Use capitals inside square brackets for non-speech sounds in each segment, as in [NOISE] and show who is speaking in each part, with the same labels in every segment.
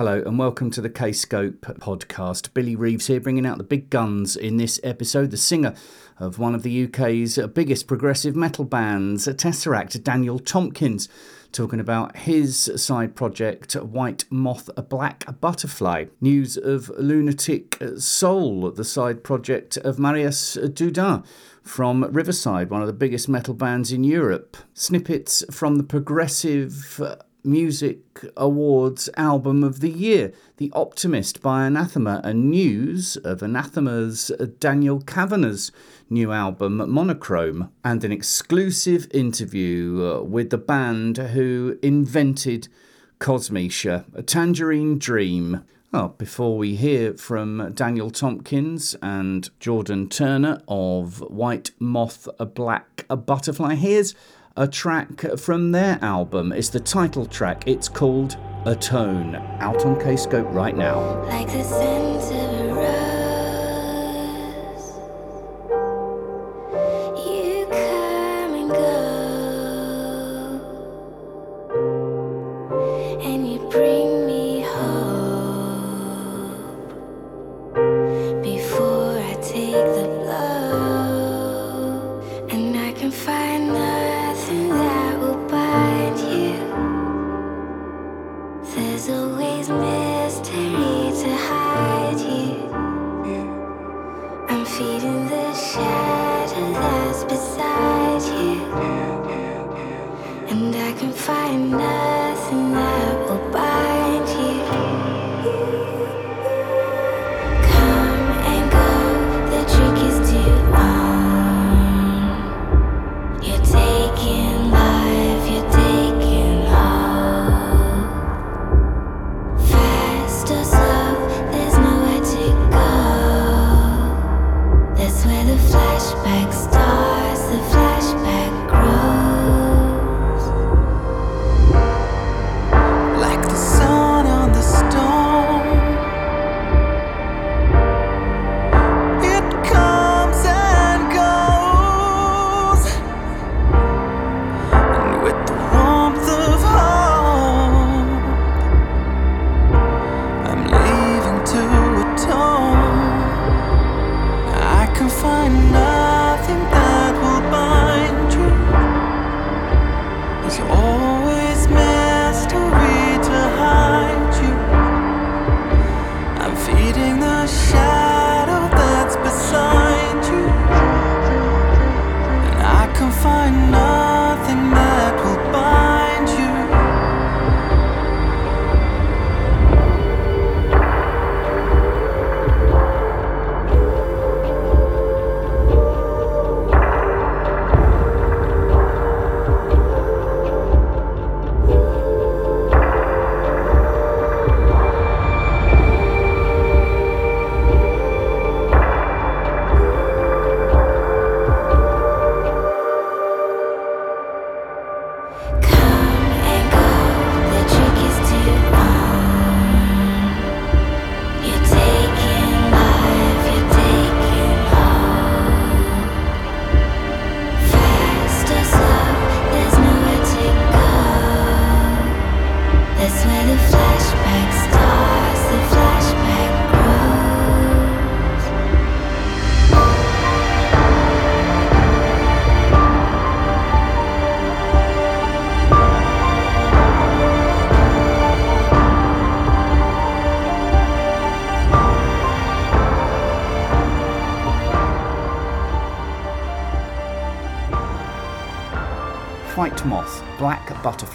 Speaker 1: Hello and welcome to the K Scope podcast. Billy Reeves here, bringing out the big guns in this episode. The singer of one of the UK's biggest progressive metal bands, Tesseract, Daniel Tompkins, talking about his side project, White Moth a Black Butterfly. News of Lunatic Soul, the side project of Marius Duda from Riverside, one of the biggest metal bands in Europe. Snippets from the progressive Music Awards Album of the Year, The Optimist by Anathema, and news of Anathema's Daniel Cavanagh's new album Monochrome, and an exclusive interview uh, with the band who invented Kosmische, a Tangerine Dream. Well, before we hear from Daniel Tompkins and Jordan Turner of White Moth, a Black a Butterfly, here's a track from their album. It's the title track. It's called Atone, out on Kscope right now.
Speaker 2: Like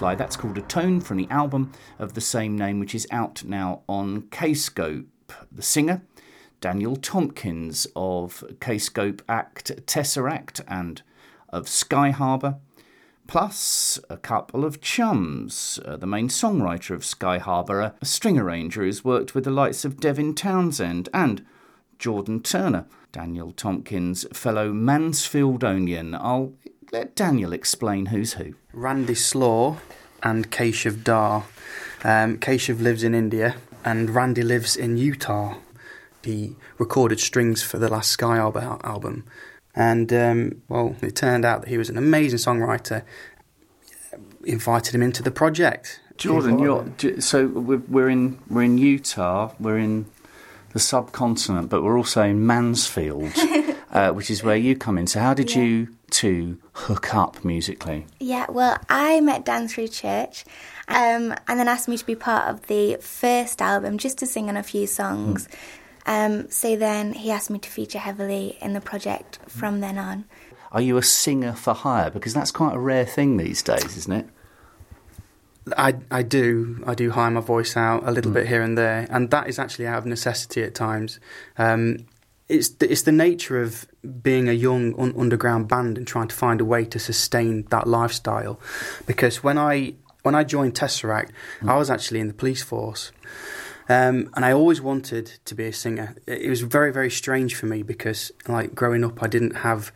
Speaker 1: Butterfly. That's called Atone from the album of the same name, which is out now on Kscope. The singer, Daniel Tompkins of Kscope Act Tesseract and of Skyharbor, plus a couple of chums. Uh, the main songwriter of Skyharbor, a, string arranger who's worked with the likes of Devin Townsend and Jordan Turner, Daniel Tompkins' fellow Mansfieldonian. I'll let Daniel explain who's who.
Speaker 3: Randy Slaugh and Keshav Dhar. Um, Keshav lives in India and Randy lives in Utah. He recorded strings for the last Skyharbor album. And, um, well, it turned out that he was an amazing songwriter. Invited him into the project.
Speaker 1: Jordan, you're so we're, we're in we're in Utah. We're in the subcontinent, but we're also in Mansfield, [LAUGHS] uh, which is where you come in. So how did
Speaker 2: Yeah.
Speaker 1: you two hook up musically?
Speaker 2: Yeah, well, I met Dan through church um, and then asked me to be part of the first album just to sing on a few songs. Um, so then he asked me to feature heavily in the project from then on.
Speaker 1: Are you a singer for hire? Because that's quite a rare thing these days, isn't it?
Speaker 3: I, I do I do hire my voice out a little bit here and there, and that is actually out of necessity at times. Um, it's the, it's the nature of being a young un- underground band and trying to find a way to sustain that lifestyle. Because when I when I joined Tesseract, I was actually in the police force. Um, and I always wanted to be a singer. It was very, very strange for me because, like, growing up, I didn't have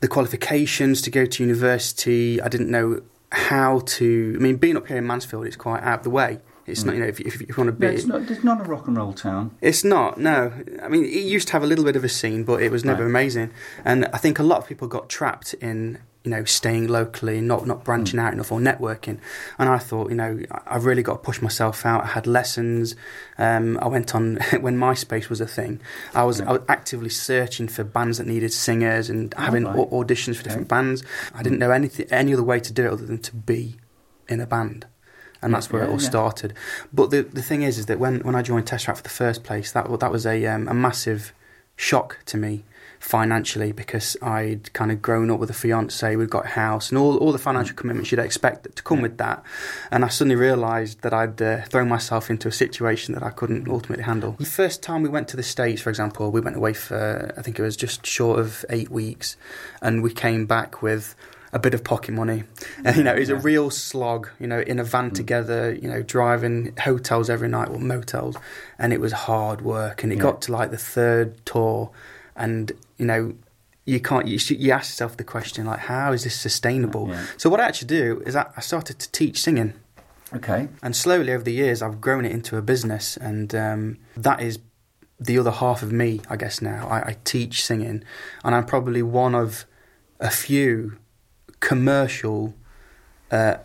Speaker 3: the qualifications to go to university. I didn't know how to. I mean, being up here in Mansfield is quite out of the way. It's not, you know, if, you- if you want to be.
Speaker 1: it's not. It's not a rock and roll town.
Speaker 3: It's not, no. I mean, it used to have a little bit of a scene, but it was never
Speaker 1: Right.
Speaker 3: amazing. And I think a lot of people got trapped in, you know, staying locally, not not branching out enough or networking. And I thought, you know, I- I've really got to push myself out. I had lessons. Um, I went on [LAUGHS] when MySpace was a thing. I was, I was actively searching for bands that needed singers and having
Speaker 1: right.
Speaker 3: au- auditions for different bands. I didn't know anything, any other way to do it other than to be in a band. And that's where
Speaker 1: Yeah,
Speaker 3: it all
Speaker 1: yeah.
Speaker 3: started. But the the thing is, is that when, when I joined Tesseract for the first place, that that was a um, a massive shock to me financially because I'd kind of grown up with a fiance, we'd got a house, and all all the financial commitments you'd expect to come with that. And I suddenly realised that I'd uh, thrown myself into a situation that I couldn't ultimately handle. The first time we went to the States, for example, we went away for I think it was just short of eight weeks, and we came back with a bit of pocket money. And, [LAUGHS] you know, it was a real slog, you know, in a van together, you know, driving hotels every night or motels. And it was hard work. And it
Speaker 1: Yeah.
Speaker 3: got to like the third tour. And, you know, you can't, you, you ask yourself the question, like, how is this sustainable?
Speaker 1: Yeah.
Speaker 3: So, what I actually do is I, I started to teach singing.
Speaker 1: Okay.
Speaker 3: And slowly over the years, I've grown it into a business. And um, that is the other half of me, I guess, now. I, I teach singing. And I'm probably one of a few commercial uh,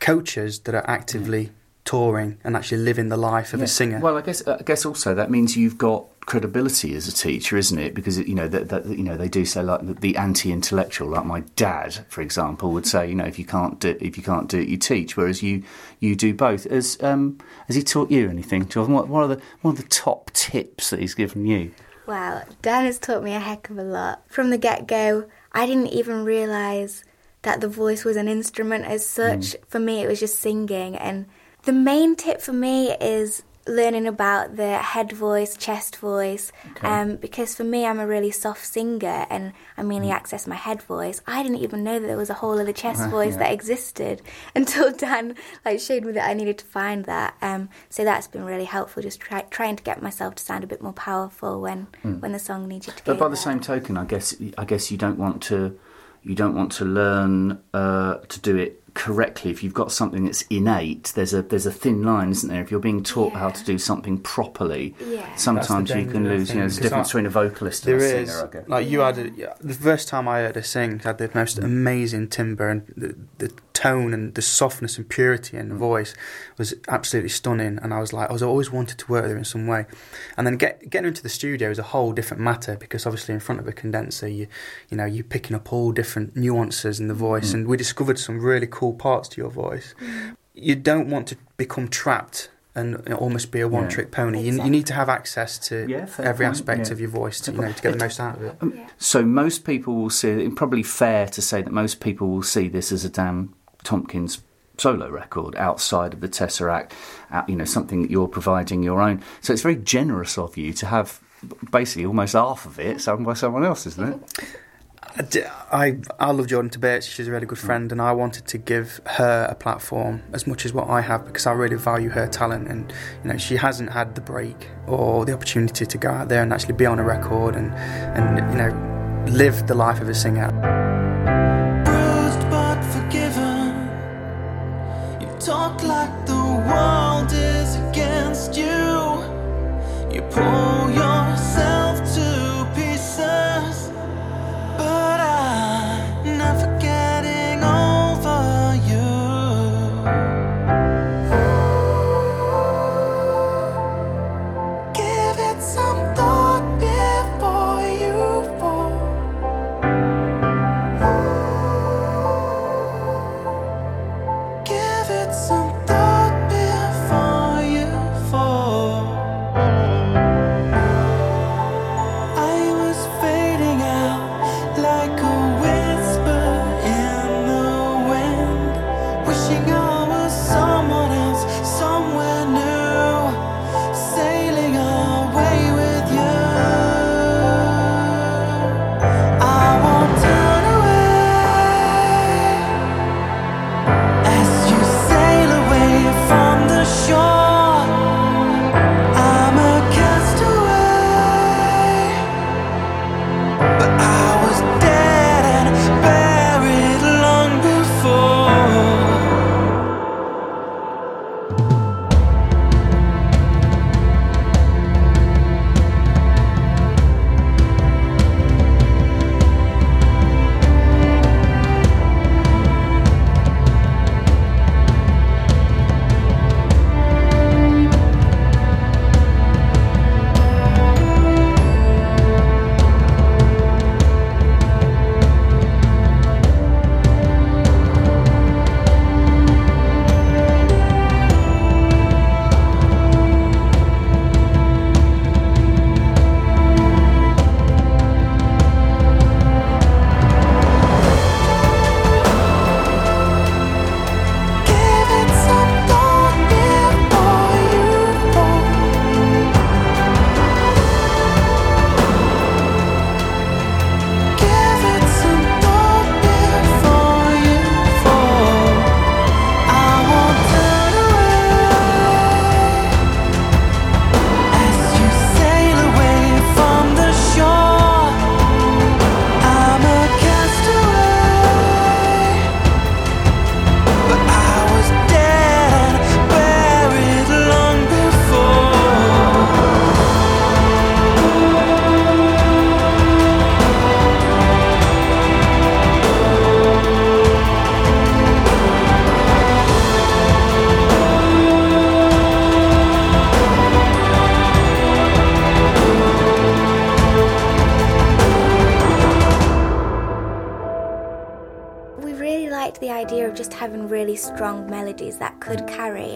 Speaker 3: coaches that are actively touring and actually living the life of
Speaker 1: Yeah.
Speaker 3: a singer.
Speaker 1: Well, I guess I guess also that means you've got credibility as a teacher, isn't it? Because you know that, that you know they do say like the, the anti-intellectual, like my dad, for example, would say, you know, if you can't do if you can't do it, you teach. Whereas you you do both. As um, has he taught you anything, Jordan? What, what are the what are the top tips that he's given you?
Speaker 2: Wow, Dan has taught me a heck of a lot. From the get go, I didn't even realise that the voice was an instrument as such. For me, it was just singing. And the main tip for me is learning about the head voice, chest voice.
Speaker 1: Okay.
Speaker 2: Um, because for me, I'm a really soft singer and I mainly access my head voice. I didn't even know that there was a whole other chest
Speaker 1: Uh,
Speaker 2: voice
Speaker 1: yeah.
Speaker 2: that existed [LAUGHS] until Dan like showed me that I needed to find that. Um, so that's been really helpful, just try, trying to get myself to sound a bit more powerful when when the song needs you to.
Speaker 1: But by the same token, I guess I guess you don't want to you don't want to learn uh, to do it correctly. If you've got something that's innate, there's a there's a thin line, isn't there? If you're being taught how to do something properly,
Speaker 2: Yeah.
Speaker 1: sometimes you can
Speaker 3: danger, I
Speaker 1: lose. You know, there's a difference
Speaker 3: I-
Speaker 1: between a vocalist
Speaker 3: There
Speaker 1: and a
Speaker 3: is,
Speaker 1: singer. I guess.
Speaker 3: like you had, a, the first time I heard her sing, had the most mm. amazing timbre and the, the tone and the softness and purity in the mm. voice was absolutely stunning. And I was like, I was always wanted to work with her in some way. And then get, getting into the studio is a whole different matter because obviously in front of a condenser, you, you know, you're picking up all different nuances in the voice. Mm. And we discovered some really cool parts to your voice. You don't want to become trapped. And almost be a one-trick pony. You, you need to have access to
Speaker 1: Yeah,
Speaker 3: every
Speaker 1: point,
Speaker 3: aspect
Speaker 1: yeah.
Speaker 3: of your voice to, you know, to get the most out of it.
Speaker 2: Yeah.
Speaker 1: So most people will see it. Probably fair to say that most people will see this as a Dan Tompkins solo record outside of the Tesseract. uh, You know, something that you're providing your own. So it's very generous of you to have basically almost half of it sung by someone else, isn't it? [LAUGHS]
Speaker 3: I, I, love Jordan to bits. She's a really good friend, and I wanted to give her a platform as much as what I have because I really value her talent. And you know, she hasn't had the break or the opportunity to go out there and actually be on a record and and you know live the life of a singer.
Speaker 4: bruised but forgiven. You talk like the world is against you. You pull yourself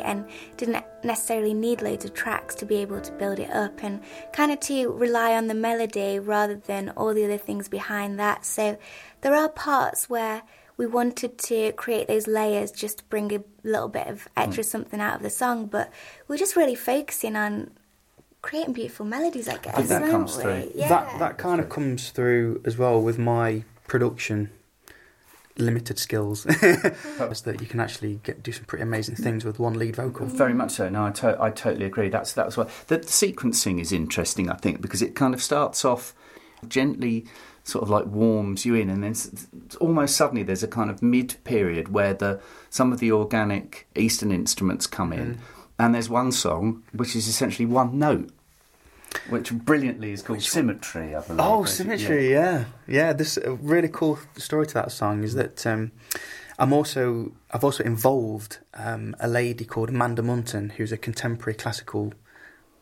Speaker 2: and didn't necessarily need loads of tracks to be able to build it up and kind of to rely on the melody rather than all the other things behind that. So there are parts where we wanted to create those layers just to bring a little bit of extra something out of the song, but we're just really focusing on creating beautiful melodies, I guess.
Speaker 1: that
Speaker 2: aren't
Speaker 1: comes
Speaker 2: we?
Speaker 1: through.
Speaker 2: Yeah.
Speaker 3: That that kind of comes through as well with my production limited skills. [LAUGHS] is that you can actually get do some pretty amazing things with one lead vocal.
Speaker 1: Very much so. No, I, to- I totally agree. That's that's what the sequencing is interesting. I think because it kind of starts off gently, sort of like warms you in, and then almost suddenly there's a kind of mid period where the some of the organic Eastern instruments come in, mm. and there's one song which is essentially one note. Which brilliantly is called Symmetry. I believe.
Speaker 3: Oh, symmetry! Yeah, yeah. This a really cool story to that song is that um, I'm also I've also involved um, a lady called Amanda Munton, who's a contemporary classical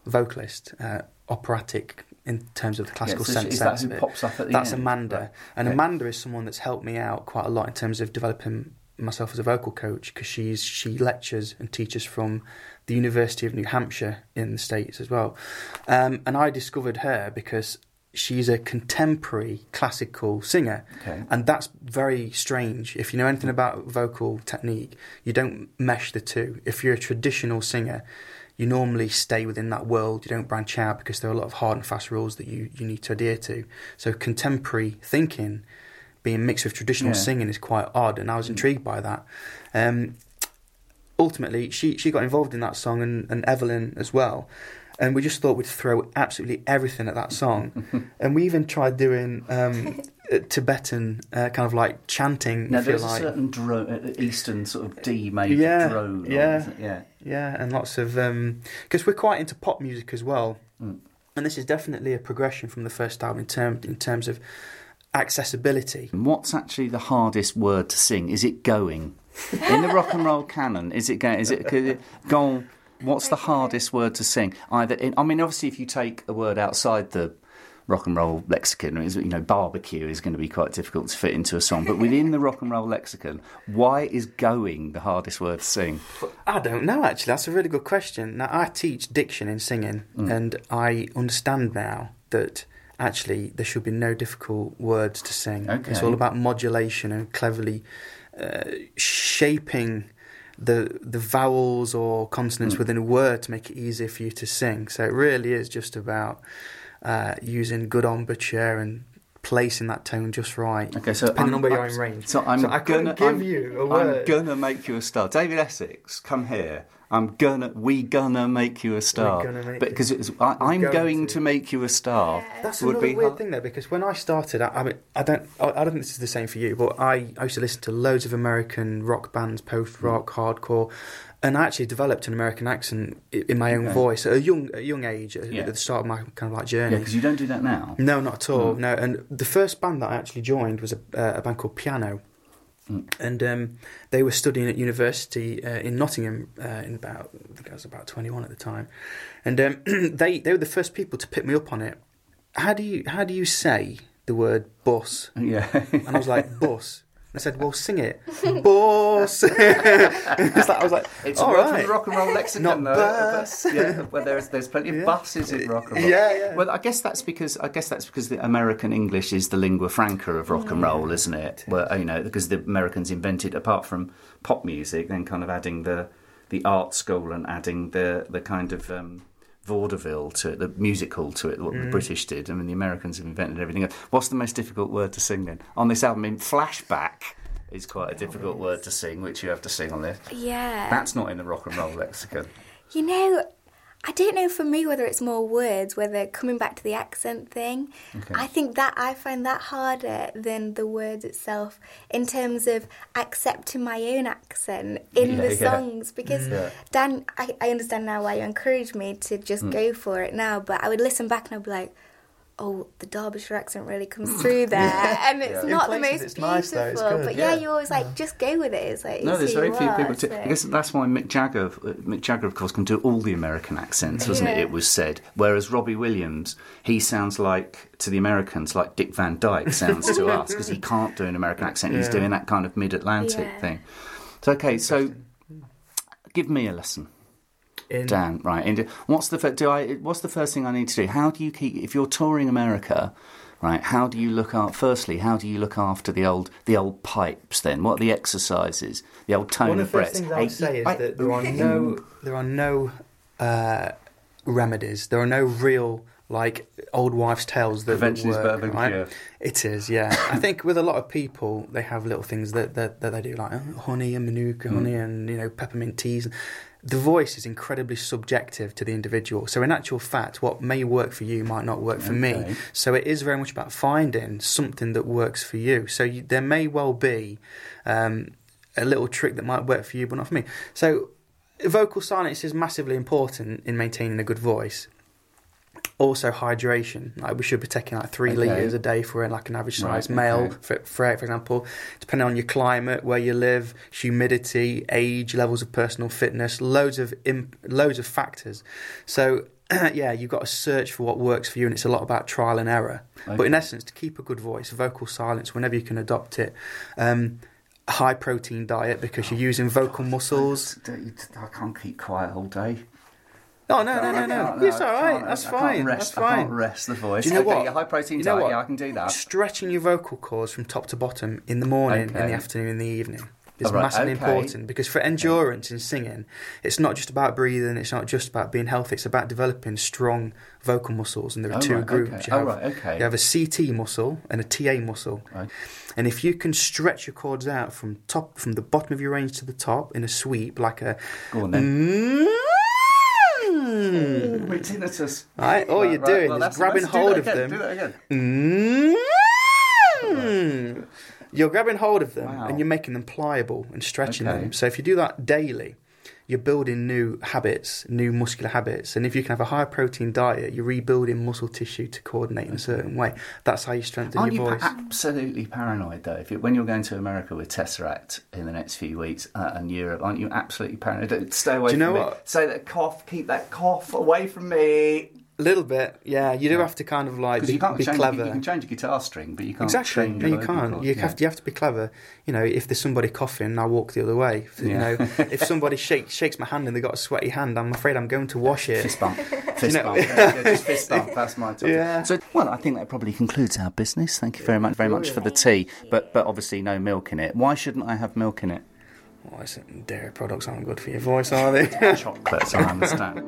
Speaker 3: vocalist, uh, operatic in terms of the classical
Speaker 1: so
Speaker 3: sense.
Speaker 1: is that who pops up at the
Speaker 3: That's
Speaker 1: end?
Speaker 3: Amanda,
Speaker 1: Right.
Speaker 3: and. Amanda is someone that's helped me out quite a lot in terms of developing myself as a vocal coach because she's she lectures and teaches from the University of New Hampshire in the states as well, um, and I discovered her because she's a contemporary classical singer,
Speaker 1: Okay.
Speaker 3: and that's very strange. If you know anything about vocal technique, you don't mesh the two. If you're a traditional singer, you normally stay within that world. You don't branch out because there are a lot of hard and fast rules that you, you need to adhere to. So contemporary thinking, being mixed with traditional
Speaker 1: Yeah.
Speaker 3: singing, is quite odd, and I was intrigued by that. Um, ultimately, she she got involved in that song, and, and Evelyn as well. And we just thought we'd throw absolutely everything at that song, [LAUGHS] and we even tried doing um, uh, Tibetan uh, kind of like chanting.
Speaker 1: Now there's
Speaker 3: like.
Speaker 1: a certain dro- uh, Eastern sort of D major
Speaker 3: Yeah,
Speaker 1: drone.
Speaker 3: yeah.
Speaker 1: yeah.
Speaker 3: Yeah, and lots of because we're quite into pop music as well,
Speaker 1: Mm.
Speaker 3: and this is definitely a progression from the first album in term in terms of accessibility.
Speaker 1: What's actually the hardest word to sing? Is it going? In the rock and roll canon, is it going? Is it gone? What's the hardest word to sing? Either in, I mean, obviously, if you take a word outside the rock and roll lexicon, you know, barbecue is going to be quite difficult to fit into a song. But within the rock and roll lexicon, why is going the hardest word to sing?
Speaker 3: I don't know actually. That's a really good question. Now I teach diction in singing,
Speaker 1: Mm.
Speaker 3: and I understand now that actually there should be no difficult words to sing. It's all about modulation and cleverly uh, shaping the the vowels or
Speaker 1: Mm.
Speaker 3: consonants within a word to make it easier for you to sing. So it really is just about uh, using good embouchure and placing that tone just right.
Speaker 1: Okay, so
Speaker 3: depending
Speaker 1: I'm-
Speaker 3: on where you are in range.
Speaker 1: So I'm
Speaker 3: So
Speaker 1: gonna
Speaker 3: give
Speaker 1: I'm,
Speaker 3: you a
Speaker 1: I'm gonna make you a star. David Essex, come here. I'm gonna we gonna make you a star.
Speaker 3: gonna make
Speaker 1: because it's I, I'm
Speaker 3: going
Speaker 1: going to.
Speaker 3: to.
Speaker 1: make you a star.
Speaker 3: That's
Speaker 1: would
Speaker 3: another
Speaker 1: be
Speaker 3: weird
Speaker 1: hard.
Speaker 3: thing though, because when I started, I, I mean, I don't, I, I don't think this is the same for you, but I, I used to listen to loads of American rock bands, post rock,
Speaker 1: Mm.
Speaker 3: hardcore, and I actually developed an American accent i- in my own
Speaker 1: Okay.
Speaker 3: voice at a young, a young age, at,
Speaker 1: Yeah.
Speaker 3: at the start of my kind of like journey.
Speaker 1: Yeah,
Speaker 3: journey.
Speaker 1: because you don't do that now.
Speaker 3: no, not at all.
Speaker 1: Mm.
Speaker 3: No, and the first band that I actually joined was a, uh, a band called Piano.
Speaker 1: Mm.
Speaker 3: And um, they were studying at university uh, in Nottingham uh, in about I think I was about twenty one at the time, and um, [CLEARS THROAT] they they were the first people to pick me up on it. How do you how do you say the word bus?
Speaker 1: Yeah.
Speaker 3: And I was like bus. I said, well, sing it, [LAUGHS] bus. [LAUGHS] it's like, I was like,
Speaker 1: It's
Speaker 3: all
Speaker 1: a from the rock and roll lexicon,
Speaker 3: Not
Speaker 1: though.
Speaker 3: bus.
Speaker 1: yeah, well, there's there's plenty of
Speaker 3: Yeah.
Speaker 1: buses in rock and roll.
Speaker 3: Yeah, yeah.
Speaker 1: Well, I guess that's because I guess that's because the American English is the lingua franca of rock and roll, isn't it? Well, you know, because the Americans invented apart from pop music, then kind of adding the the art school and adding the the kind of um, vaudeville to it, the musical to it, what
Speaker 3: Mm.
Speaker 1: the British did. I mean, the Americans have invented everything. else. What's the most difficult word to sing then on this album? In flashback is quite a difficult word to sing, which you have to sing on this.
Speaker 2: Yeah.
Speaker 1: That's not in the rock and roll lexicon.
Speaker 2: You know, I don't know for me whether it's more words, whether coming back to the accent thing.
Speaker 1: Okay.
Speaker 2: I think that I find that harder than the words itself in terms of accepting my own accent in
Speaker 1: Yeah,
Speaker 2: the
Speaker 1: yeah.
Speaker 2: songs. Because
Speaker 1: Yeah.
Speaker 2: Dan, I, I understand now why you encouraged me to just go for it now, but I would listen back and I'd be like, oh, the Derbyshire accent really comes [LAUGHS] through there, and it's
Speaker 1: Yeah.
Speaker 2: not
Speaker 3: In
Speaker 2: the most
Speaker 3: it's
Speaker 2: beautiful.
Speaker 3: nice though, it's good,
Speaker 2: but yeah,
Speaker 1: yeah.
Speaker 2: you always like just go with it. It's like
Speaker 1: No,
Speaker 2: it's
Speaker 1: there's very few
Speaker 2: are,
Speaker 1: people. To, I guess that's why Mick Jagger, uh, Mick Jagger, of course, can do all the American accents, doesn't it?
Speaker 2: Yeah.
Speaker 1: It was said. Whereas Robbie Williams, he sounds like to the Americans like Dick Van Dyke sounds to us because he can't do an American accent. He's doing that kind of mid-Atlantic
Speaker 2: Yeah.
Speaker 1: thing. So, okay, so give me a lesson.
Speaker 3: In,
Speaker 1: Dan, right? And what's the do I? What's the first thing I need to do? How do you keep if you're touring America, right? How do you look out? Firstly, how do you look after the old the old pipes? Then what are the exercises? The old tone
Speaker 3: One
Speaker 1: of
Speaker 3: of the
Speaker 1: breath.
Speaker 3: first things I would say is
Speaker 1: I-
Speaker 3: that there are no there are no uh, remedies. There are no real like old wives' tales that
Speaker 1: Prevention is better than
Speaker 3: right?
Speaker 1: cure.
Speaker 3: It is, yeah. I think with a lot of people, they have little things that that, that they do, like oh, honey and manuka
Speaker 1: Mm.
Speaker 3: honey and you know peppermint teas. The voice is incredibly subjective to the individual. So in actual fact, what may work for you might not work for me. So it is very much about finding something that works for you. So you, there may well be um, a little trick that might work for you, but not for me. So vocal silence is massively important in maintaining a good voice. Also, hydration. Like we should be taking like three
Speaker 1: Okay.
Speaker 3: liters a day for like an average
Speaker 1: Right,
Speaker 3: male,
Speaker 1: okay.
Speaker 3: for, for for example. Depending on your climate, where you live, humidity, age, levels of personal fitness, loads of imp- loads of factors. So [CLEARS THROAT] yeah, you've got to search for what works for you, and it's a lot about trial and error. But in essence, to keep a good voice, vocal silence, whenever you can adopt it. Um, high protein diet because you're using vocal muscles.
Speaker 1: I can't keep quiet all day.
Speaker 3: Oh no no no
Speaker 1: I
Speaker 3: no! It's all right. That's fine.
Speaker 1: rest-
Speaker 3: That's
Speaker 1: I can't
Speaker 3: fine.
Speaker 1: rest the voice.
Speaker 3: Do you know
Speaker 1: okay,
Speaker 3: what?
Speaker 1: a high protein
Speaker 3: You know
Speaker 1: diet.
Speaker 3: what?
Speaker 1: Yeah, I can do that.
Speaker 3: Stretching your vocal cords from top to bottom in the morning, in the afternoon, in the evening is
Speaker 1: right,
Speaker 3: massively
Speaker 1: okay.
Speaker 3: important because for endurance in singing, it's not just about breathing. It's not just about being healthy. It's about developing strong vocal muscles, and there are
Speaker 1: Oh,
Speaker 3: two
Speaker 1: right,
Speaker 3: groups.
Speaker 1: okay.
Speaker 3: You
Speaker 1: Oh,
Speaker 3: have,
Speaker 1: right, okay.
Speaker 3: You have a CT muscle and a TA muscle.
Speaker 1: Right.
Speaker 3: And if you can stretch your cords out from top, from the bottom of your range to the top in a sweep, like a
Speaker 1: Go on then.
Speaker 3: Mm.
Speaker 1: Ooh, tinnitus.
Speaker 3: Right, all
Speaker 1: Right,
Speaker 3: you're
Speaker 1: right,
Speaker 3: doing
Speaker 1: well,
Speaker 3: is grabbing
Speaker 1: let's do
Speaker 3: hold
Speaker 1: that
Speaker 3: of
Speaker 1: again,
Speaker 3: them.
Speaker 1: Do that again.
Speaker 3: Mm. You're grabbing hold of them
Speaker 1: Wow.
Speaker 3: and you're making them pliable and stretching
Speaker 1: Okay.
Speaker 3: them. So if you do that daily, you're building new habits, new muscular habits. And if you can have a high protein diet, you're rebuilding muscle tissue to coordinate in a certain way. That's how you strengthen
Speaker 1: Aren't you
Speaker 3: your
Speaker 1: pa- absolutely paranoid though? If you, when you're going to America with Tesseract in the next few weeks uh, and Europe, aren't you absolutely paranoid? Stay away
Speaker 3: Do you know
Speaker 1: me.
Speaker 3: what?
Speaker 1: Say that cough. Keep that cough away from me.
Speaker 3: A little bit, yeah. You do have to kind of like
Speaker 1: Because
Speaker 3: be,
Speaker 1: you can't
Speaker 3: be
Speaker 1: change.
Speaker 3: clever.
Speaker 1: You can change a guitar string, but you can't
Speaker 3: Exactly.
Speaker 1: change.
Speaker 3: No, you can't.
Speaker 1: cord.
Speaker 3: You
Speaker 1: Yeah.
Speaker 3: have to. You have to be clever. You know, if there's somebody coughing, I walk the other way. You
Speaker 1: Yeah.
Speaker 3: know, if [LAUGHS] somebody shakes shakes my hand and they got a sweaty hand, I'm afraid I'm going to wash it.
Speaker 1: Fist bump. [LAUGHS] Fist bump. Yeah, just fist [LAUGHS] bump. That's my top.
Speaker 3: Yeah.
Speaker 1: So, well, I think that probably concludes our business. Thank you very much, very much for the tea, but but obviously no milk in it. Why shouldn't I have milk in it?
Speaker 3: Well, it's- dairy products aren't good for your voice, are they?
Speaker 1: Chocolates, I understand.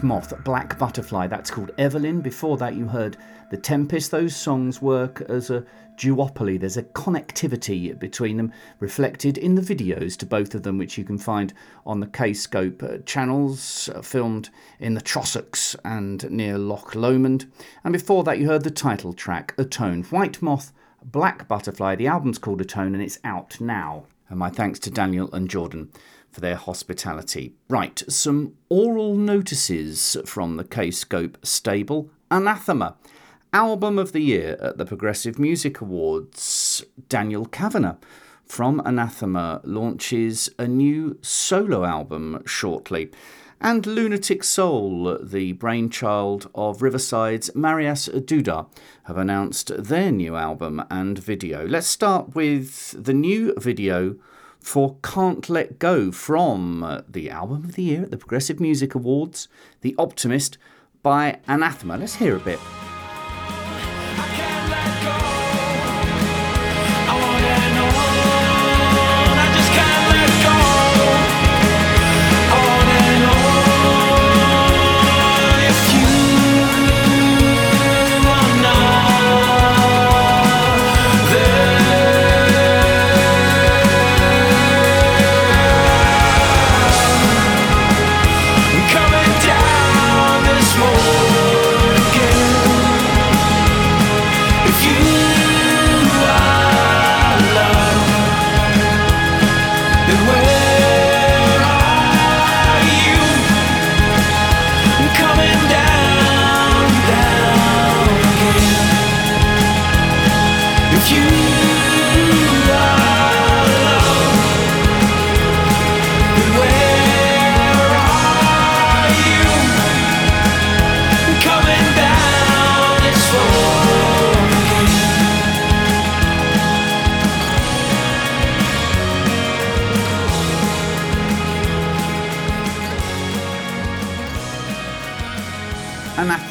Speaker 1: White Moth, Black Butterfly. That's called Evelyn. Before that, you heard The Tempest. Those songs work as a duopoly. There's a connectivity between them, reflected in the videos to both of them, which you can find on the K-Scope uh, channels, uh, filmed in the Trossachs and near Loch Lomond. And before that, you heard the title track, Atone. White Moth, Black Butterfly. The album's called Atone and it's out now. And my thanks to Daniel and Jordan for their hospitality. Right, some oral notices from the K-Scope stable. Anathema. Album of the Year at the Progressive Music Awards, Daniel Cavanagh from Anathema launches a new solo album shortly. And Lunatic Soul, the brainchild of Riverside's Marius Duda, have announced their new album and video. Let's start with the new video for Can't Let Go from uh, the Album of the Year at the Progressive Music Awards, The Optimist by Anathema. Let's hear a bit.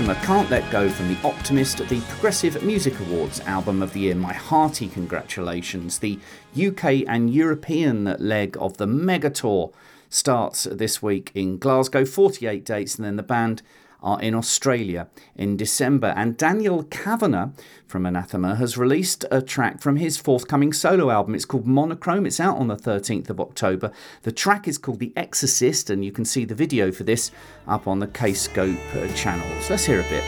Speaker 1: Anathema Can't Let Go from The Optimist at the Progressive Music Awards Album of the Year. My hearty congratulations. The UK and European leg of the Mega Tour starts this week in Glasgow, 48 dates, and then the band are in Australia in December. And Daniel Cavanagh from Anathema has released a track from his forthcoming solo album. It's called Monochrome. It's out on the 13th of October. The track is called The Exorcist, and you can see the video for this up on the K Scope uh, channel. So Let's hear a bit.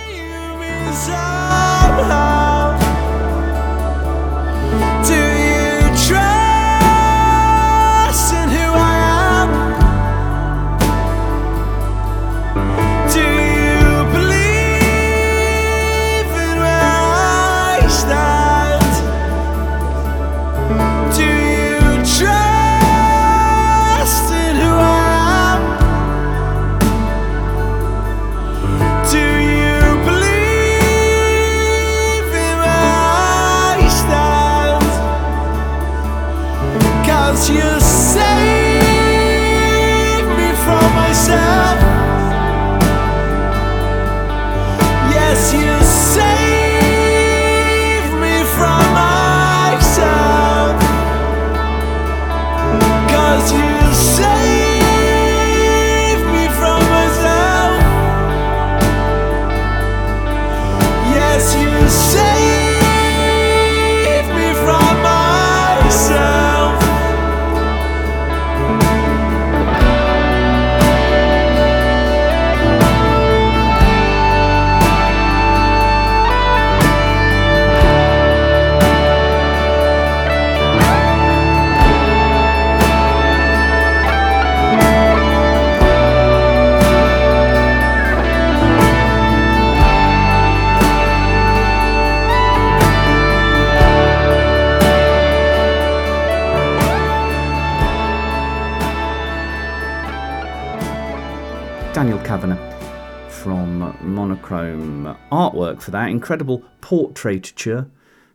Speaker 1: Monochrome. Artwork for that, incredible portraiture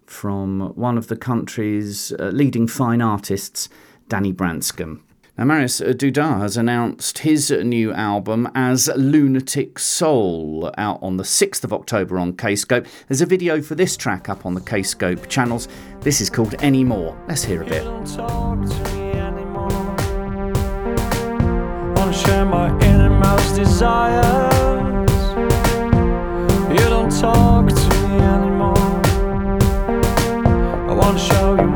Speaker 1: from one of the country's uh, leading fine artists, Danny Branscombe. Now, Marius Duda has announced his new album as Lunatic Soul, out on the 6th of October on Kscope. There's a video for this track up on the Kscope channels. This is called Anymore. Let's hear a bit
Speaker 4: talk to me anymore. I wanna show
Speaker 1: you.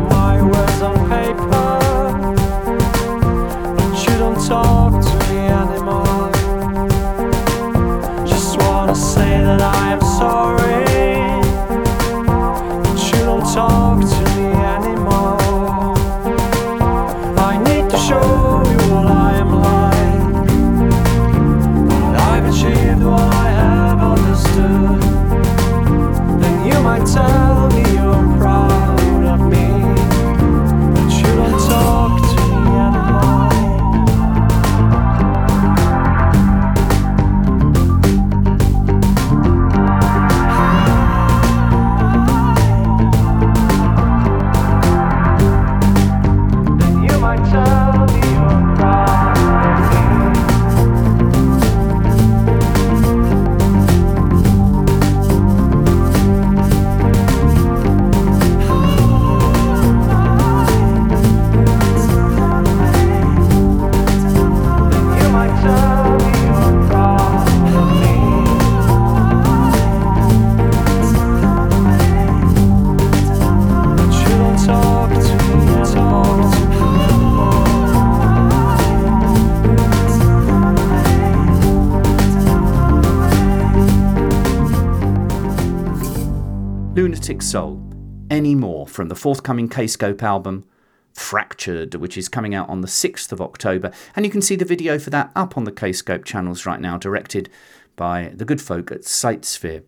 Speaker 1: Soul, Anymore from the forthcoming Kscope album, Fractured, which is coming out on the 6th of October. And you can see the video for that up on the Kscope channels right now, directed by the good folk at Sightsphere.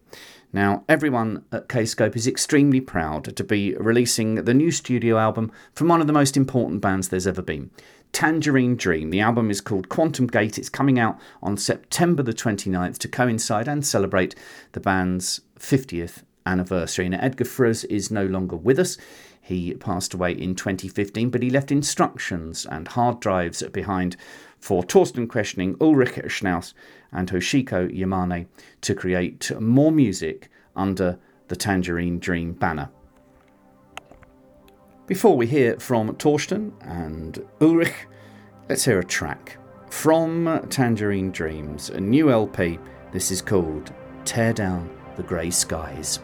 Speaker 1: Now, everyone at Kscope is extremely proud to be releasing the new studio album from one of the most important bands there's ever been. Tangerine Dream. The album is called Quantum Gate. It's coming out on September the 29th to coincide and celebrate the band's 50th anniversary. And Edgar Froese is no longer with us. He passed away in 2015, but he left instructions and hard drives behind for Thorsten Quaeschning, Ulrich Schnauss, and Hoshiko Yamane to create more music under the Tangerine Dream banner. Before we hear from Thorsten and Ulrich, let's hear a track from Tangerine Dreams, a new LP. This is called Tear Down the Grey Skies.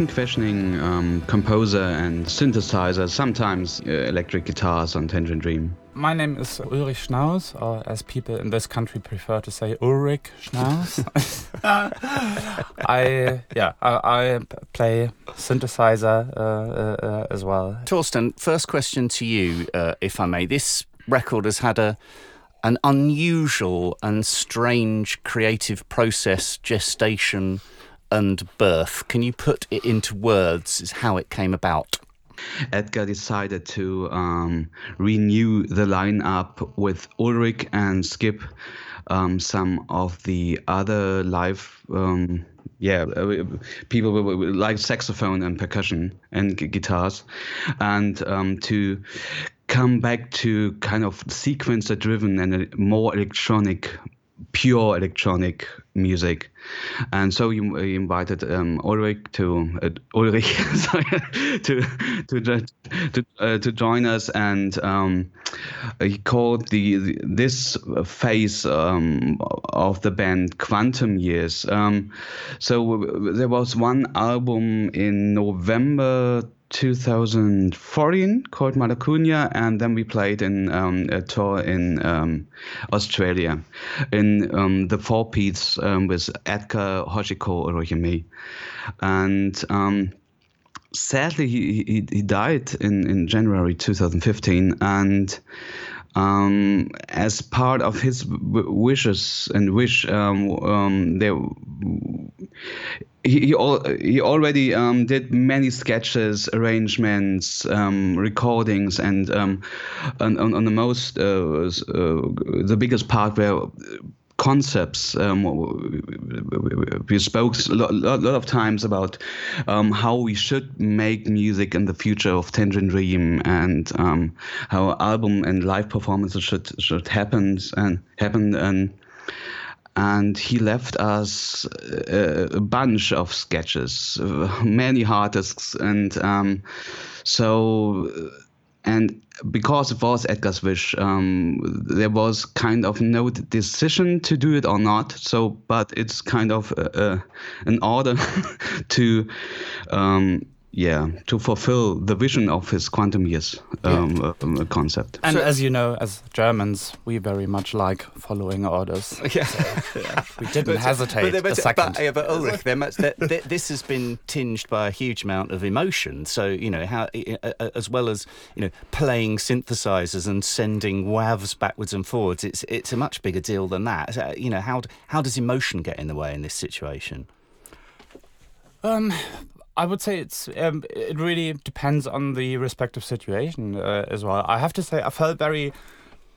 Speaker 5: I'm Quaeschning, um, composer and synthesizer, sometimes uh, electric guitars on Tangerine Dream.
Speaker 6: My name is Ulrich Schnauss, or as people in this country prefer to say, Ulrich Schnauss. [LAUGHS] I yeah, I, I play synthesizer uh, uh, uh, as well.
Speaker 1: Thorsten, first question to you, uh, if I may. This record has had a an unusual and strange creative process, gestation, and birth. Can you put it into words? Is how it came about?
Speaker 5: Edgar decided to um, renew the lineup with Ulrich and skip um, some of the other live, um, yeah, uh, people like saxophone and percussion and gu- guitars, and um, to come back to kind of sequencer driven and more electronic pure electronic music, and so he invited um, Ulrich to uh, Ulrich [LAUGHS] sorry, to to to, uh, to join us, and um, he called the, the this phase um, of the band Quantum Years. Um, so there was one album in November 2014 called Mala Kunia, and then we played in um, a tour in um, Australia in um, the four piece um, with Edgar, Hoshiko, Ulrich, and me. And um, sadly, he, he, he died in, in January 2015. And um, as part of his w- wishes and wish, um, um, there he he, al- he already um, did many sketches, arrangements, um, recordings, and um, on, on, on the most uh, uh, the biggest part were concepts. Um, we spoke a lot, lot of times about um, how we should make music in the future of Tangerine Dream and um, how album and live performances should should happen and happen and and he left us a, a bunch of sketches, uh, many hard disks, and um, so and because it was Edgar's wish, um, there was kind of no decision to do it or not. So, but it's kind of uh, uh, an order [LAUGHS] to. Um, yeah, to fulfill the vision of his quantum years um, uh, concept.
Speaker 6: And as you know, as Germans, we very much like following orders. [LAUGHS]
Speaker 1: Yeah.
Speaker 6: We didn't hesitate
Speaker 1: but, but,
Speaker 6: a second.
Speaker 1: But, yeah, but Ulrich, there must, there, there- this has been tinged by a huge amount of emotion. So you know how, uh, uh, as well as you know, playing synthesizers and sending wavs backwards and forwards. It's it's a much bigger deal than that. So, you know how how does emotion get in the way in this situation?
Speaker 6: Um, I would say it's um, it really depends on the respective situation uh, as well. I have to say I felt very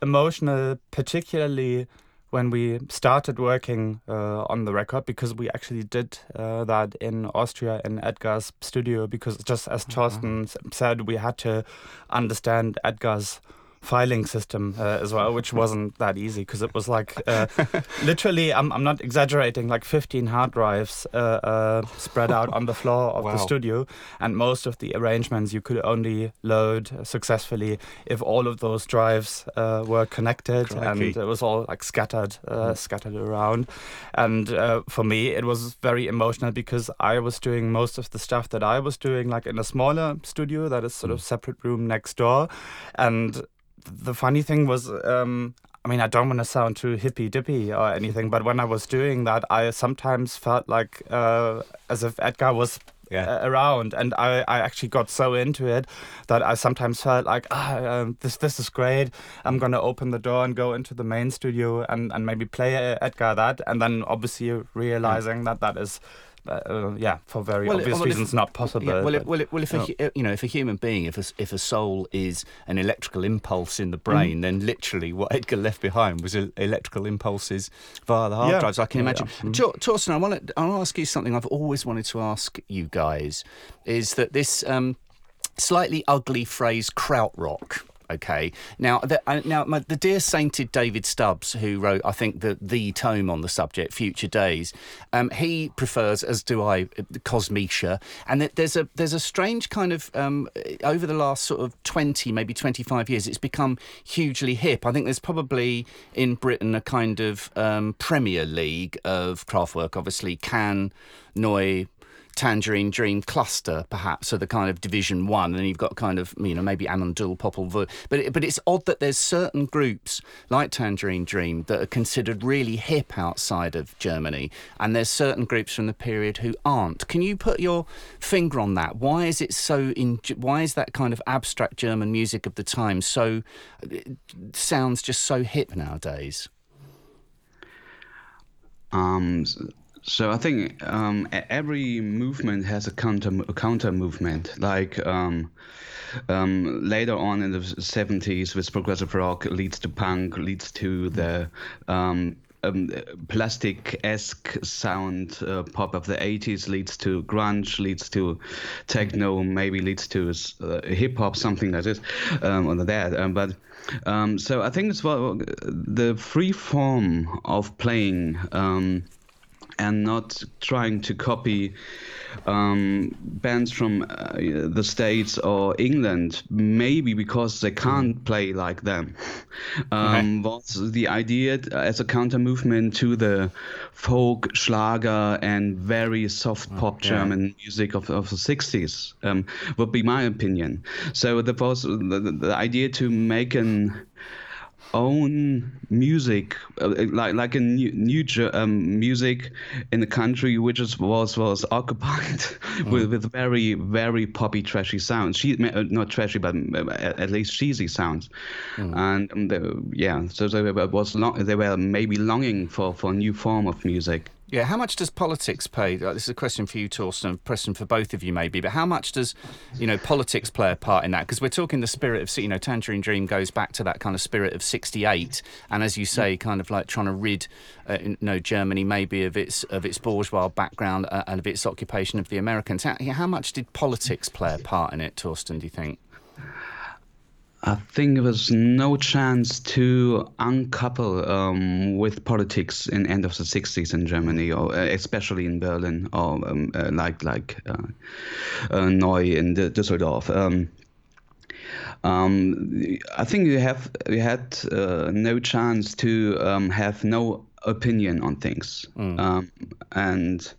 Speaker 6: emotional, particularly when we started working uh, on the record because we actually did uh, that in Austria in Edgar's studio because just as Thorsten s- said we had to understand Edgar's filing system uh, as well which wasn't that easy because it was like uh, [LAUGHS] literally I'm, I'm not exaggerating like 15 hard drives uh, uh, spread out on the floor of the studio. And most of the arrangements you could only load successfully if all of those drives uh, were connected. And it was all like scattered uh, scattered around. And uh, for me it was very emotional because I was doing most of the stuff that I was doing like in a smaller studio that is sort of separate room next door. And the funny thing was um I mean, I don't want to sound too hippy dippy or anything, but when I was doing that, I sometimes felt like uh, as if Edgar was
Speaker 1: Yeah.
Speaker 6: uh, around, and I, I actually got so into it that I sometimes felt like, ah, um, this this is great. I'm gonna open the door and go into the main studio and, and maybe play uh, Edgar that, and then obviously realizing that that is, uh, uh, yeah, for very
Speaker 1: Well, it-
Speaker 6: obvious
Speaker 1: well, if-
Speaker 6: reasons not possible.
Speaker 1: Yeah, well, it, well, it, well, if a, you know, if a human being, if a, if a soul is an electrical impulse in the brain, then literally what Edgar left behind was el- electrical impulses via the hard
Speaker 6: Yeah.
Speaker 1: drives. I can
Speaker 6: Yeah,
Speaker 1: imagine.
Speaker 6: yeah.
Speaker 1: Tor- Thorsten, I want to I want ask you something I've always wanted to ask you guys is that this um, slightly ugly phrase krautrock. Okay. Now, the, uh, now, my, the dear sainted David Stubbs, who wrote, I think, the the tome on the subject, Future Days, um, he prefers, as do I, uh, kosmische, and there's a there's a strange kind of um, over the last sort of twenty, maybe twenty five years, it's become hugely hip. I think there's probably in Britain a kind of um, Premier League of Kraftwerk, obviously Can, Neu. Tangerine Dream cluster, perhaps, so the kind of Division One, and you've got kind of you know maybe Amon Düül, Popol Vuh. But it, but it's odd that there's certain groups like Tangerine Dream that are considered really hip outside of Germany, and there's certain groups from the period who aren't. Can you put your finger on that? Why is it so? In, why is that kind of abstract German music of the time so sounds just so hip nowadays?
Speaker 5: Um, so I think um, every movement has a counter a counter movement. Like um, um, later on in the seventies, with progressive rock leads to punk, leads to the um, um, plastic-esque sound uh, pop of the 80s leads to grunge leads to techno maybe leads to uh, hip-hop something like this um, or that but so i think it's well the free form of playing and not trying to copy um, bands from uh, the States or England, maybe because they can't play like them, um, was the idea as a counter movement to the folk, Schlager, and very soft pop German music of, of the 60s, um, would be my opinion. So there was the, the idea to make an own music, uh, like like a new, new um, music in the country which is, was was occupied [LAUGHS] with, with very very poppy trashy sounds. She uh, not trashy, but uh, at at least cheesy sounds. And um, the, yeah, so they were, was long, they were maybe longing for for a new form of music.
Speaker 1: Yeah, how much does politics play? uh, This is a question for you, Thorsten, a question for both of you, maybe. But how much does, you know, politics play a part in that? Because we're talking the spirit of, you know, Tangerine Dream goes back to that kind of spirit of '68, and as you say, kind of like trying to rid, uh, you know, Germany maybe of its of its bourgeois background uh, and of its occupation of the Americans. How, how much did politics play a part in it, Thorsten? Do you think?
Speaker 5: I think there was no chance to uncouple um, with politics in end of the 60s in Germany, or uh, especially in Berlin, or um, uh, like like uh, uh, Neu in Düsseldorf. Um, um, I think you have you had uh, no chance to um, have no opinion on things, um, and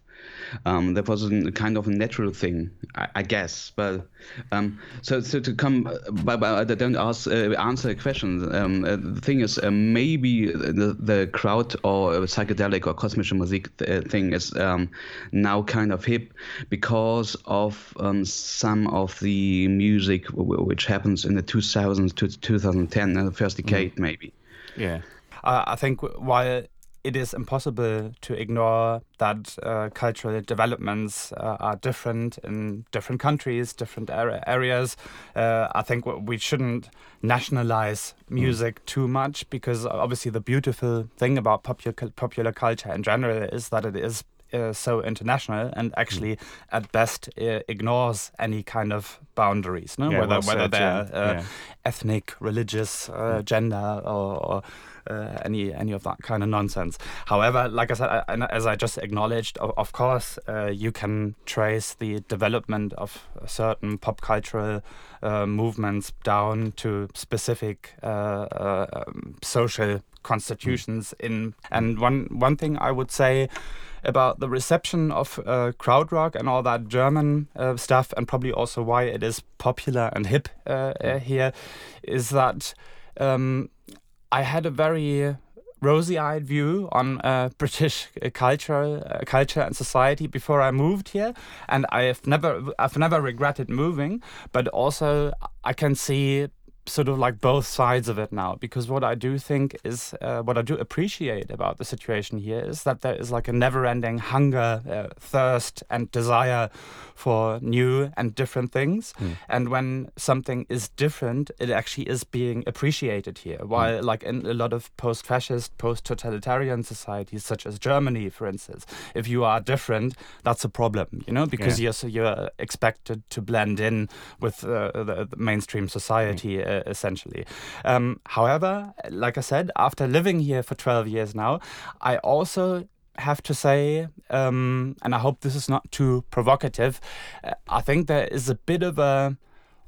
Speaker 5: um, that was a kind of a natural thing, I, I guess. But um, so so to come, but, but I don't ask uh, answer a question. Um, uh, the thing is, uh, maybe the the crowd or psychedelic or kosmische Musik uh, thing is um, now kind of hip because of um, some of the music which happens in the 2000s to 2010, uh, the first decade maybe.
Speaker 1: Yeah.
Speaker 6: Uh, I think w- while it is impossible to ignore that uh, cultural developments uh, are different in different countries, different ar- areas. Uh, I think we shouldn't nationalize music too much because obviously the beautiful thing about popular popular culture in general is that it is uh, so international and actually at best uh, ignores any kind of boundaries no
Speaker 1: Yeah,
Speaker 6: whether
Speaker 1: well
Speaker 6: whether
Speaker 1: said,
Speaker 6: they're
Speaker 1: yeah.
Speaker 6: uh,
Speaker 1: Yeah.
Speaker 6: ethnic religious uh, gender or, or uh, any any of that kind of nonsense. However like i said I, as i just acknowledged of, of course uh, you can trace the development of certain pop cultural uh, movements down to specific uh, uh, um, social constitutions in and one one thing i would say about the reception of uh, krautrock and all that German uh, stuff, and probably also why it is popular and hip uh, uh, here, is that um, I had a very rosy-eyed view on uh, British culture, uh, culture and society before I moved here, and I've never, I've never regretted moving. But also, I can see sort of like both sides of it now because what I do think is uh, what I do appreciate about the situation here is that there is like a never-ending hunger, uh, thirst, and desire for new and different things. And when something is different, it actually is being appreciated here. While like in a lot of post-fascist, post-totalitarian societies such as Germany, for instance, if you are different, that's a problem, you know, because
Speaker 1: Yeah.
Speaker 6: you're so you're expected to blend in with uh, the, the mainstream society uh, essentially. Um, however, like I said, after living here for 12 years now, I also have to say, um, and I hope this is not too provocative, uh, I think there is a bit of a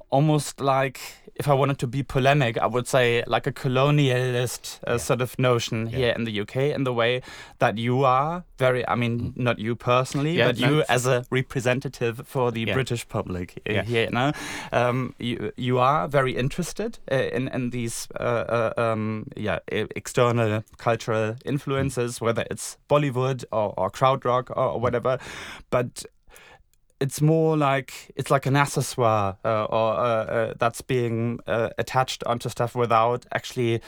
Speaker 6: almost like if I wanted to be polemic, I would say like a colonialist uh, sort of notion here in the UK, in the way that you are very, I mean, not you personally,
Speaker 1: Mm. Yeah,
Speaker 6: but
Speaker 1: no.
Speaker 6: you as a representative for the
Speaker 1: Yeah.
Speaker 6: British public uh,
Speaker 1: Yeah.
Speaker 6: here, you know, um, you you are very interested uh, in in these uh, uh, um, yeah external cultural influences, whether it's Bollywood or, or krautrock or, or whatever, but it's more like it's like an accessoire uh, or uh, uh, that's being uh, attached onto stuff without actually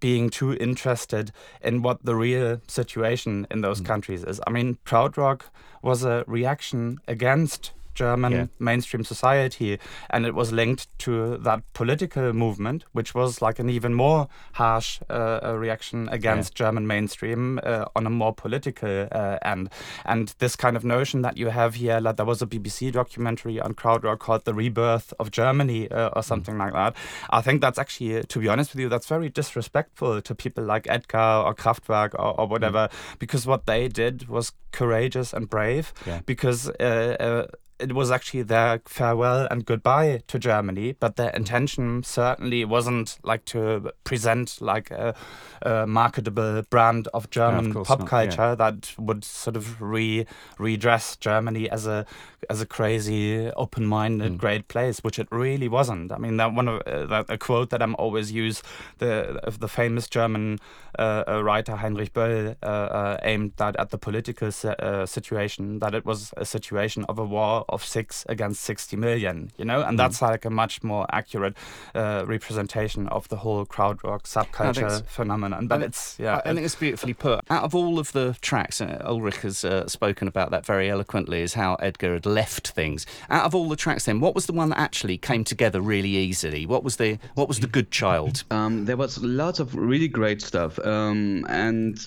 Speaker 6: being too interested in what the real situation in those countries is. I mean, Krautrock was a reaction against German
Speaker 1: Yeah.
Speaker 6: mainstream society, and it was linked to that political movement, which was like an even more harsh uh, uh, reaction against German mainstream uh, on a more political uh, end. And this kind of notion that you have here, like there was a BBC documentary on krautrock called "The Rebirth of Germany" uh, or something like that. I think that's actually, uh, to be honest with you, that's very disrespectful to people like Edgar or Kraftwerk or, or whatever, because what they did was courageous and brave.
Speaker 1: Yeah.
Speaker 6: Because uh, uh, it was actually their farewell and goodbye to Germany, but their intention certainly wasn't like to present like a, a marketable brand of German
Speaker 1: course
Speaker 6: pop
Speaker 1: not, yeah.
Speaker 6: culture that would sort of re redress Germany as a as a crazy, open-minded,
Speaker 1: Mm.
Speaker 6: great place, which it really wasn't. I mean, that one of uh, that, a quote that I'm always use the the famous German uh, uh, writer Heinrich Böll uh, uh, aimed that at the political uh, situation that it was a situation of a war of six against sixty million, you know,
Speaker 1: Mm.
Speaker 6: and that's like a much more accurate uh, representation of the whole krautrock subculture phenomenon. But it's yeah,
Speaker 1: I, I think it's beautifully put. Out of all of the tracks, uh, Ulrich has uh, spoken about that very eloquently, is how Edgar had left things. Out of all the tracks, then, what was the one that actually came together really easily? What was the what was the good child?
Speaker 5: Um, there was lots of really great stuff um, and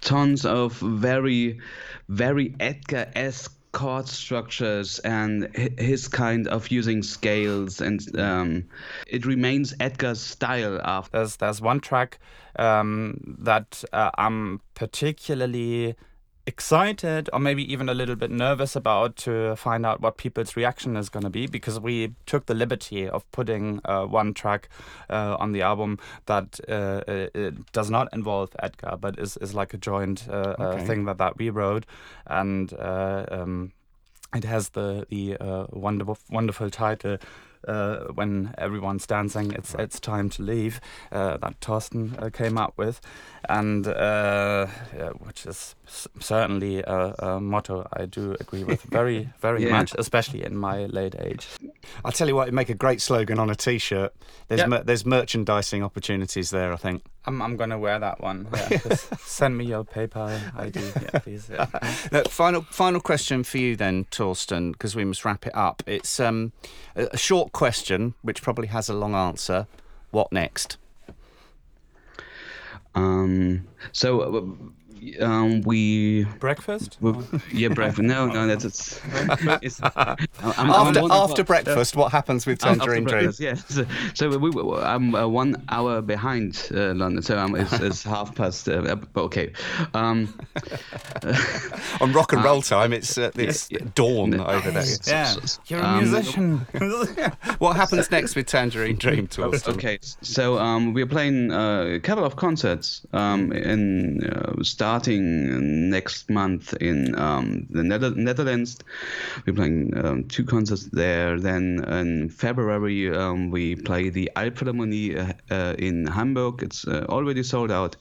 Speaker 5: tons of very, very Edgar-esque chord structures and his kind of using scales and um, it remains Edgar's style after.
Speaker 6: There's there's one track um, that uh, I'm particularly excited or maybe even a little bit nervous about to find out what people's reaction is going to be because we took the liberty of putting uh, one track uh, on the album that uh, uh, it does not involve Edgar but is, is like a joint uh, uh,
Speaker 1: Okay.
Speaker 6: thing that, that we wrote and uh, um, it has the the uh, wonderful wonderful title. Uh, when everyone's dancing, it's it's time to leave. Uh, that Thorsten uh, came up with, and uh, yeah, which is s- certainly a, a motto I do agree with [LAUGHS] very very
Speaker 5: Yeah.
Speaker 6: much, especially in my late age.
Speaker 7: I'll tell you what, it'd make a great slogan on a T-shirt. There's
Speaker 6: Yep.
Speaker 7: mer- there's merchandising opportunities there, I think.
Speaker 6: I'm I'm gonna wear that one. Yeah, just [LAUGHS] send me your PayPal ID, [LAUGHS] yeah, please. Yeah. [LAUGHS]
Speaker 1: Uh, final final question for you then, Thorsten, because we must wrap it up. It's um, a, a short question which probably has a long answer. What next?
Speaker 5: Um, so uh, um, we
Speaker 6: Breakfast.
Speaker 5: we- yeah, breakfast. No, no, that's it's. it's I'm, I'm
Speaker 7: After, breakfast, what happens with Tangerine Dream?
Speaker 5: breakfast, Yes. So, so we, we- I'm uh, one hour behind uh, London, so I'm, it's, it's half past. Uh, but okay. Um, [LAUGHS]
Speaker 7: On rock and roll time, it's uh, it's
Speaker 5: yeah.
Speaker 7: dawn over there.
Speaker 6: Yeah, you're a
Speaker 5: um,
Speaker 6: musician. [LAUGHS]
Speaker 7: What happens next with Tangerine Dream, Thorsten? [LAUGHS]
Speaker 5: Okay, so um, we're playing uh, a couple of concerts um, in uh, starting next month in um, the Nether- Netherlands. We're playing um, two concerts there. Then in February um, we play the Elbphilharmonie uh, uh, in Hamburg. It's uh, already sold out.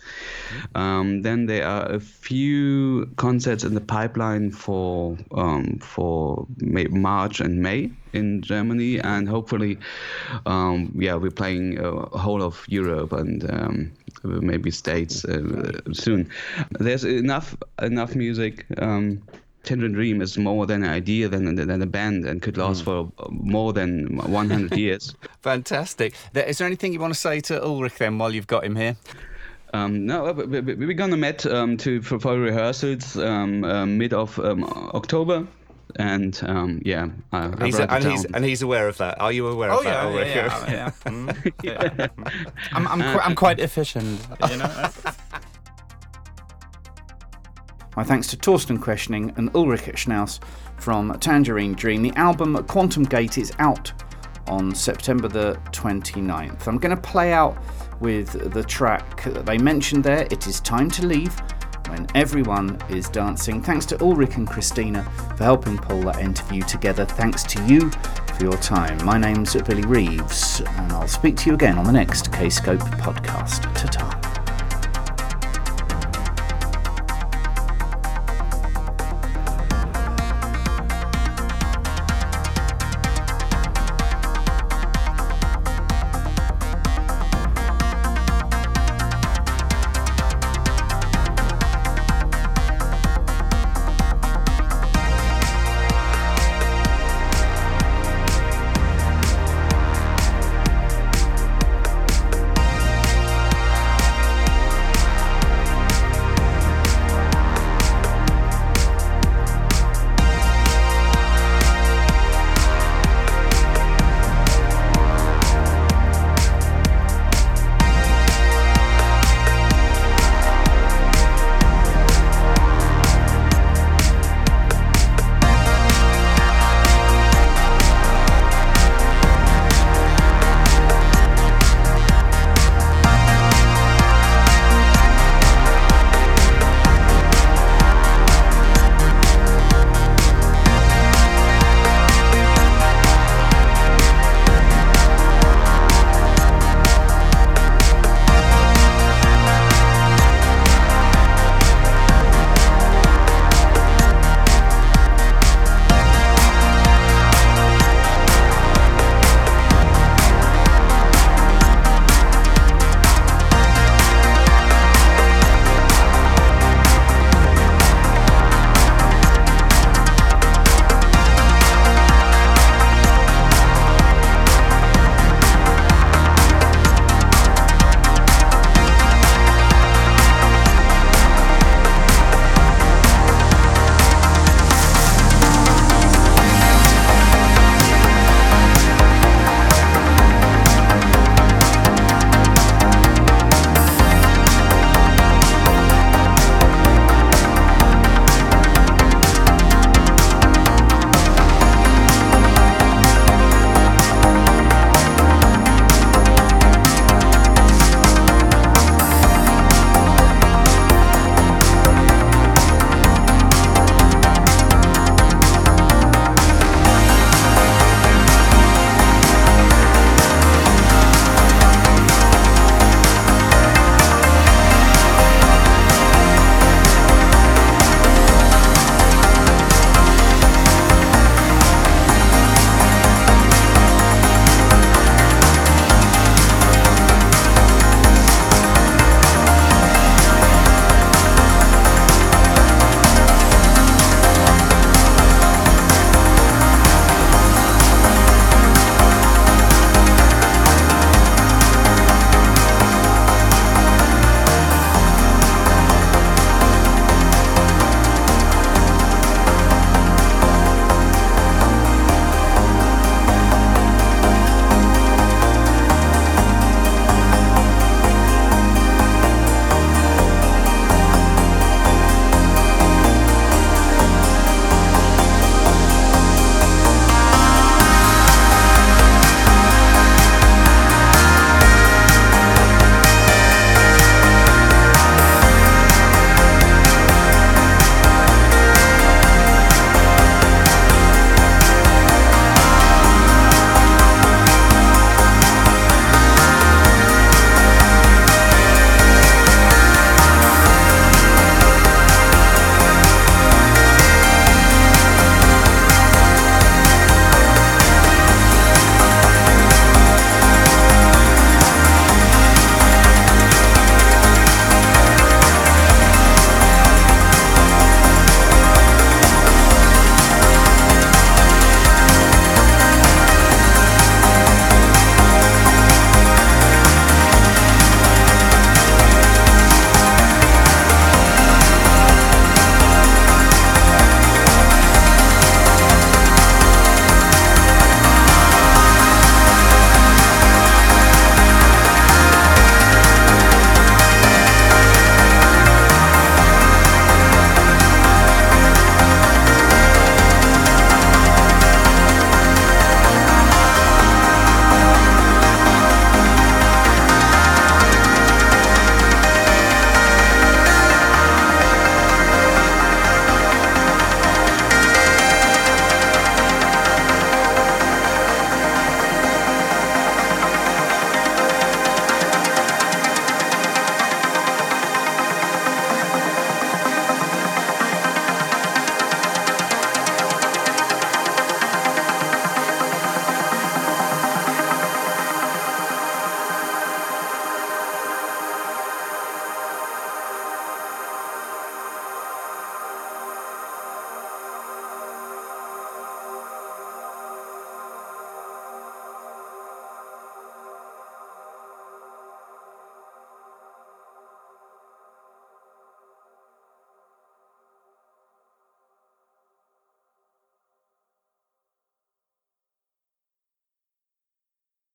Speaker 5: Um, then there are a few concerts in the pipeline for um, for May, March and May in Germany, and hopefully, um, yeah, we're playing a whole of Europe and um, maybe States uh, soon. There's enough enough music. Um, Dream is more than an idea than, than a band and could last for more than 100 [LAUGHS] years.
Speaker 7: Fantastic. There- Is there anything you want to say to Ulrich then while you've got him here?
Speaker 5: Um, no, we- we're gonna meet um, to for, for rehearsals um, uh, mid of um, October, and um, yeah, I, I
Speaker 7: He's, and, he's, and he's aware of that. Are you aware
Speaker 6: Oh
Speaker 7: of that,
Speaker 6: yeah,
Speaker 7: Ulrich?
Speaker 6: yeah, yeah, yeah. [LAUGHS] Mm, [LAUGHS] yeah. I'm I'm, qu- I'm quite efficient, [LAUGHS] you know.
Speaker 1: My thanks to Thorsten Quaeschning and Ulrich Schnauss from Tangerine Dream. The album Quantum Gate is out on September the 29th. I'm going to play out with the track that they mentioned there, It Is Time to Leave, when everyone is dancing. Thanks to Ulrich and Christina for helping pull that interview together. Thanks to you for your time. My name's Billy Reeves, and I'll speak to you again on the next Kscope podcast. Ta ta.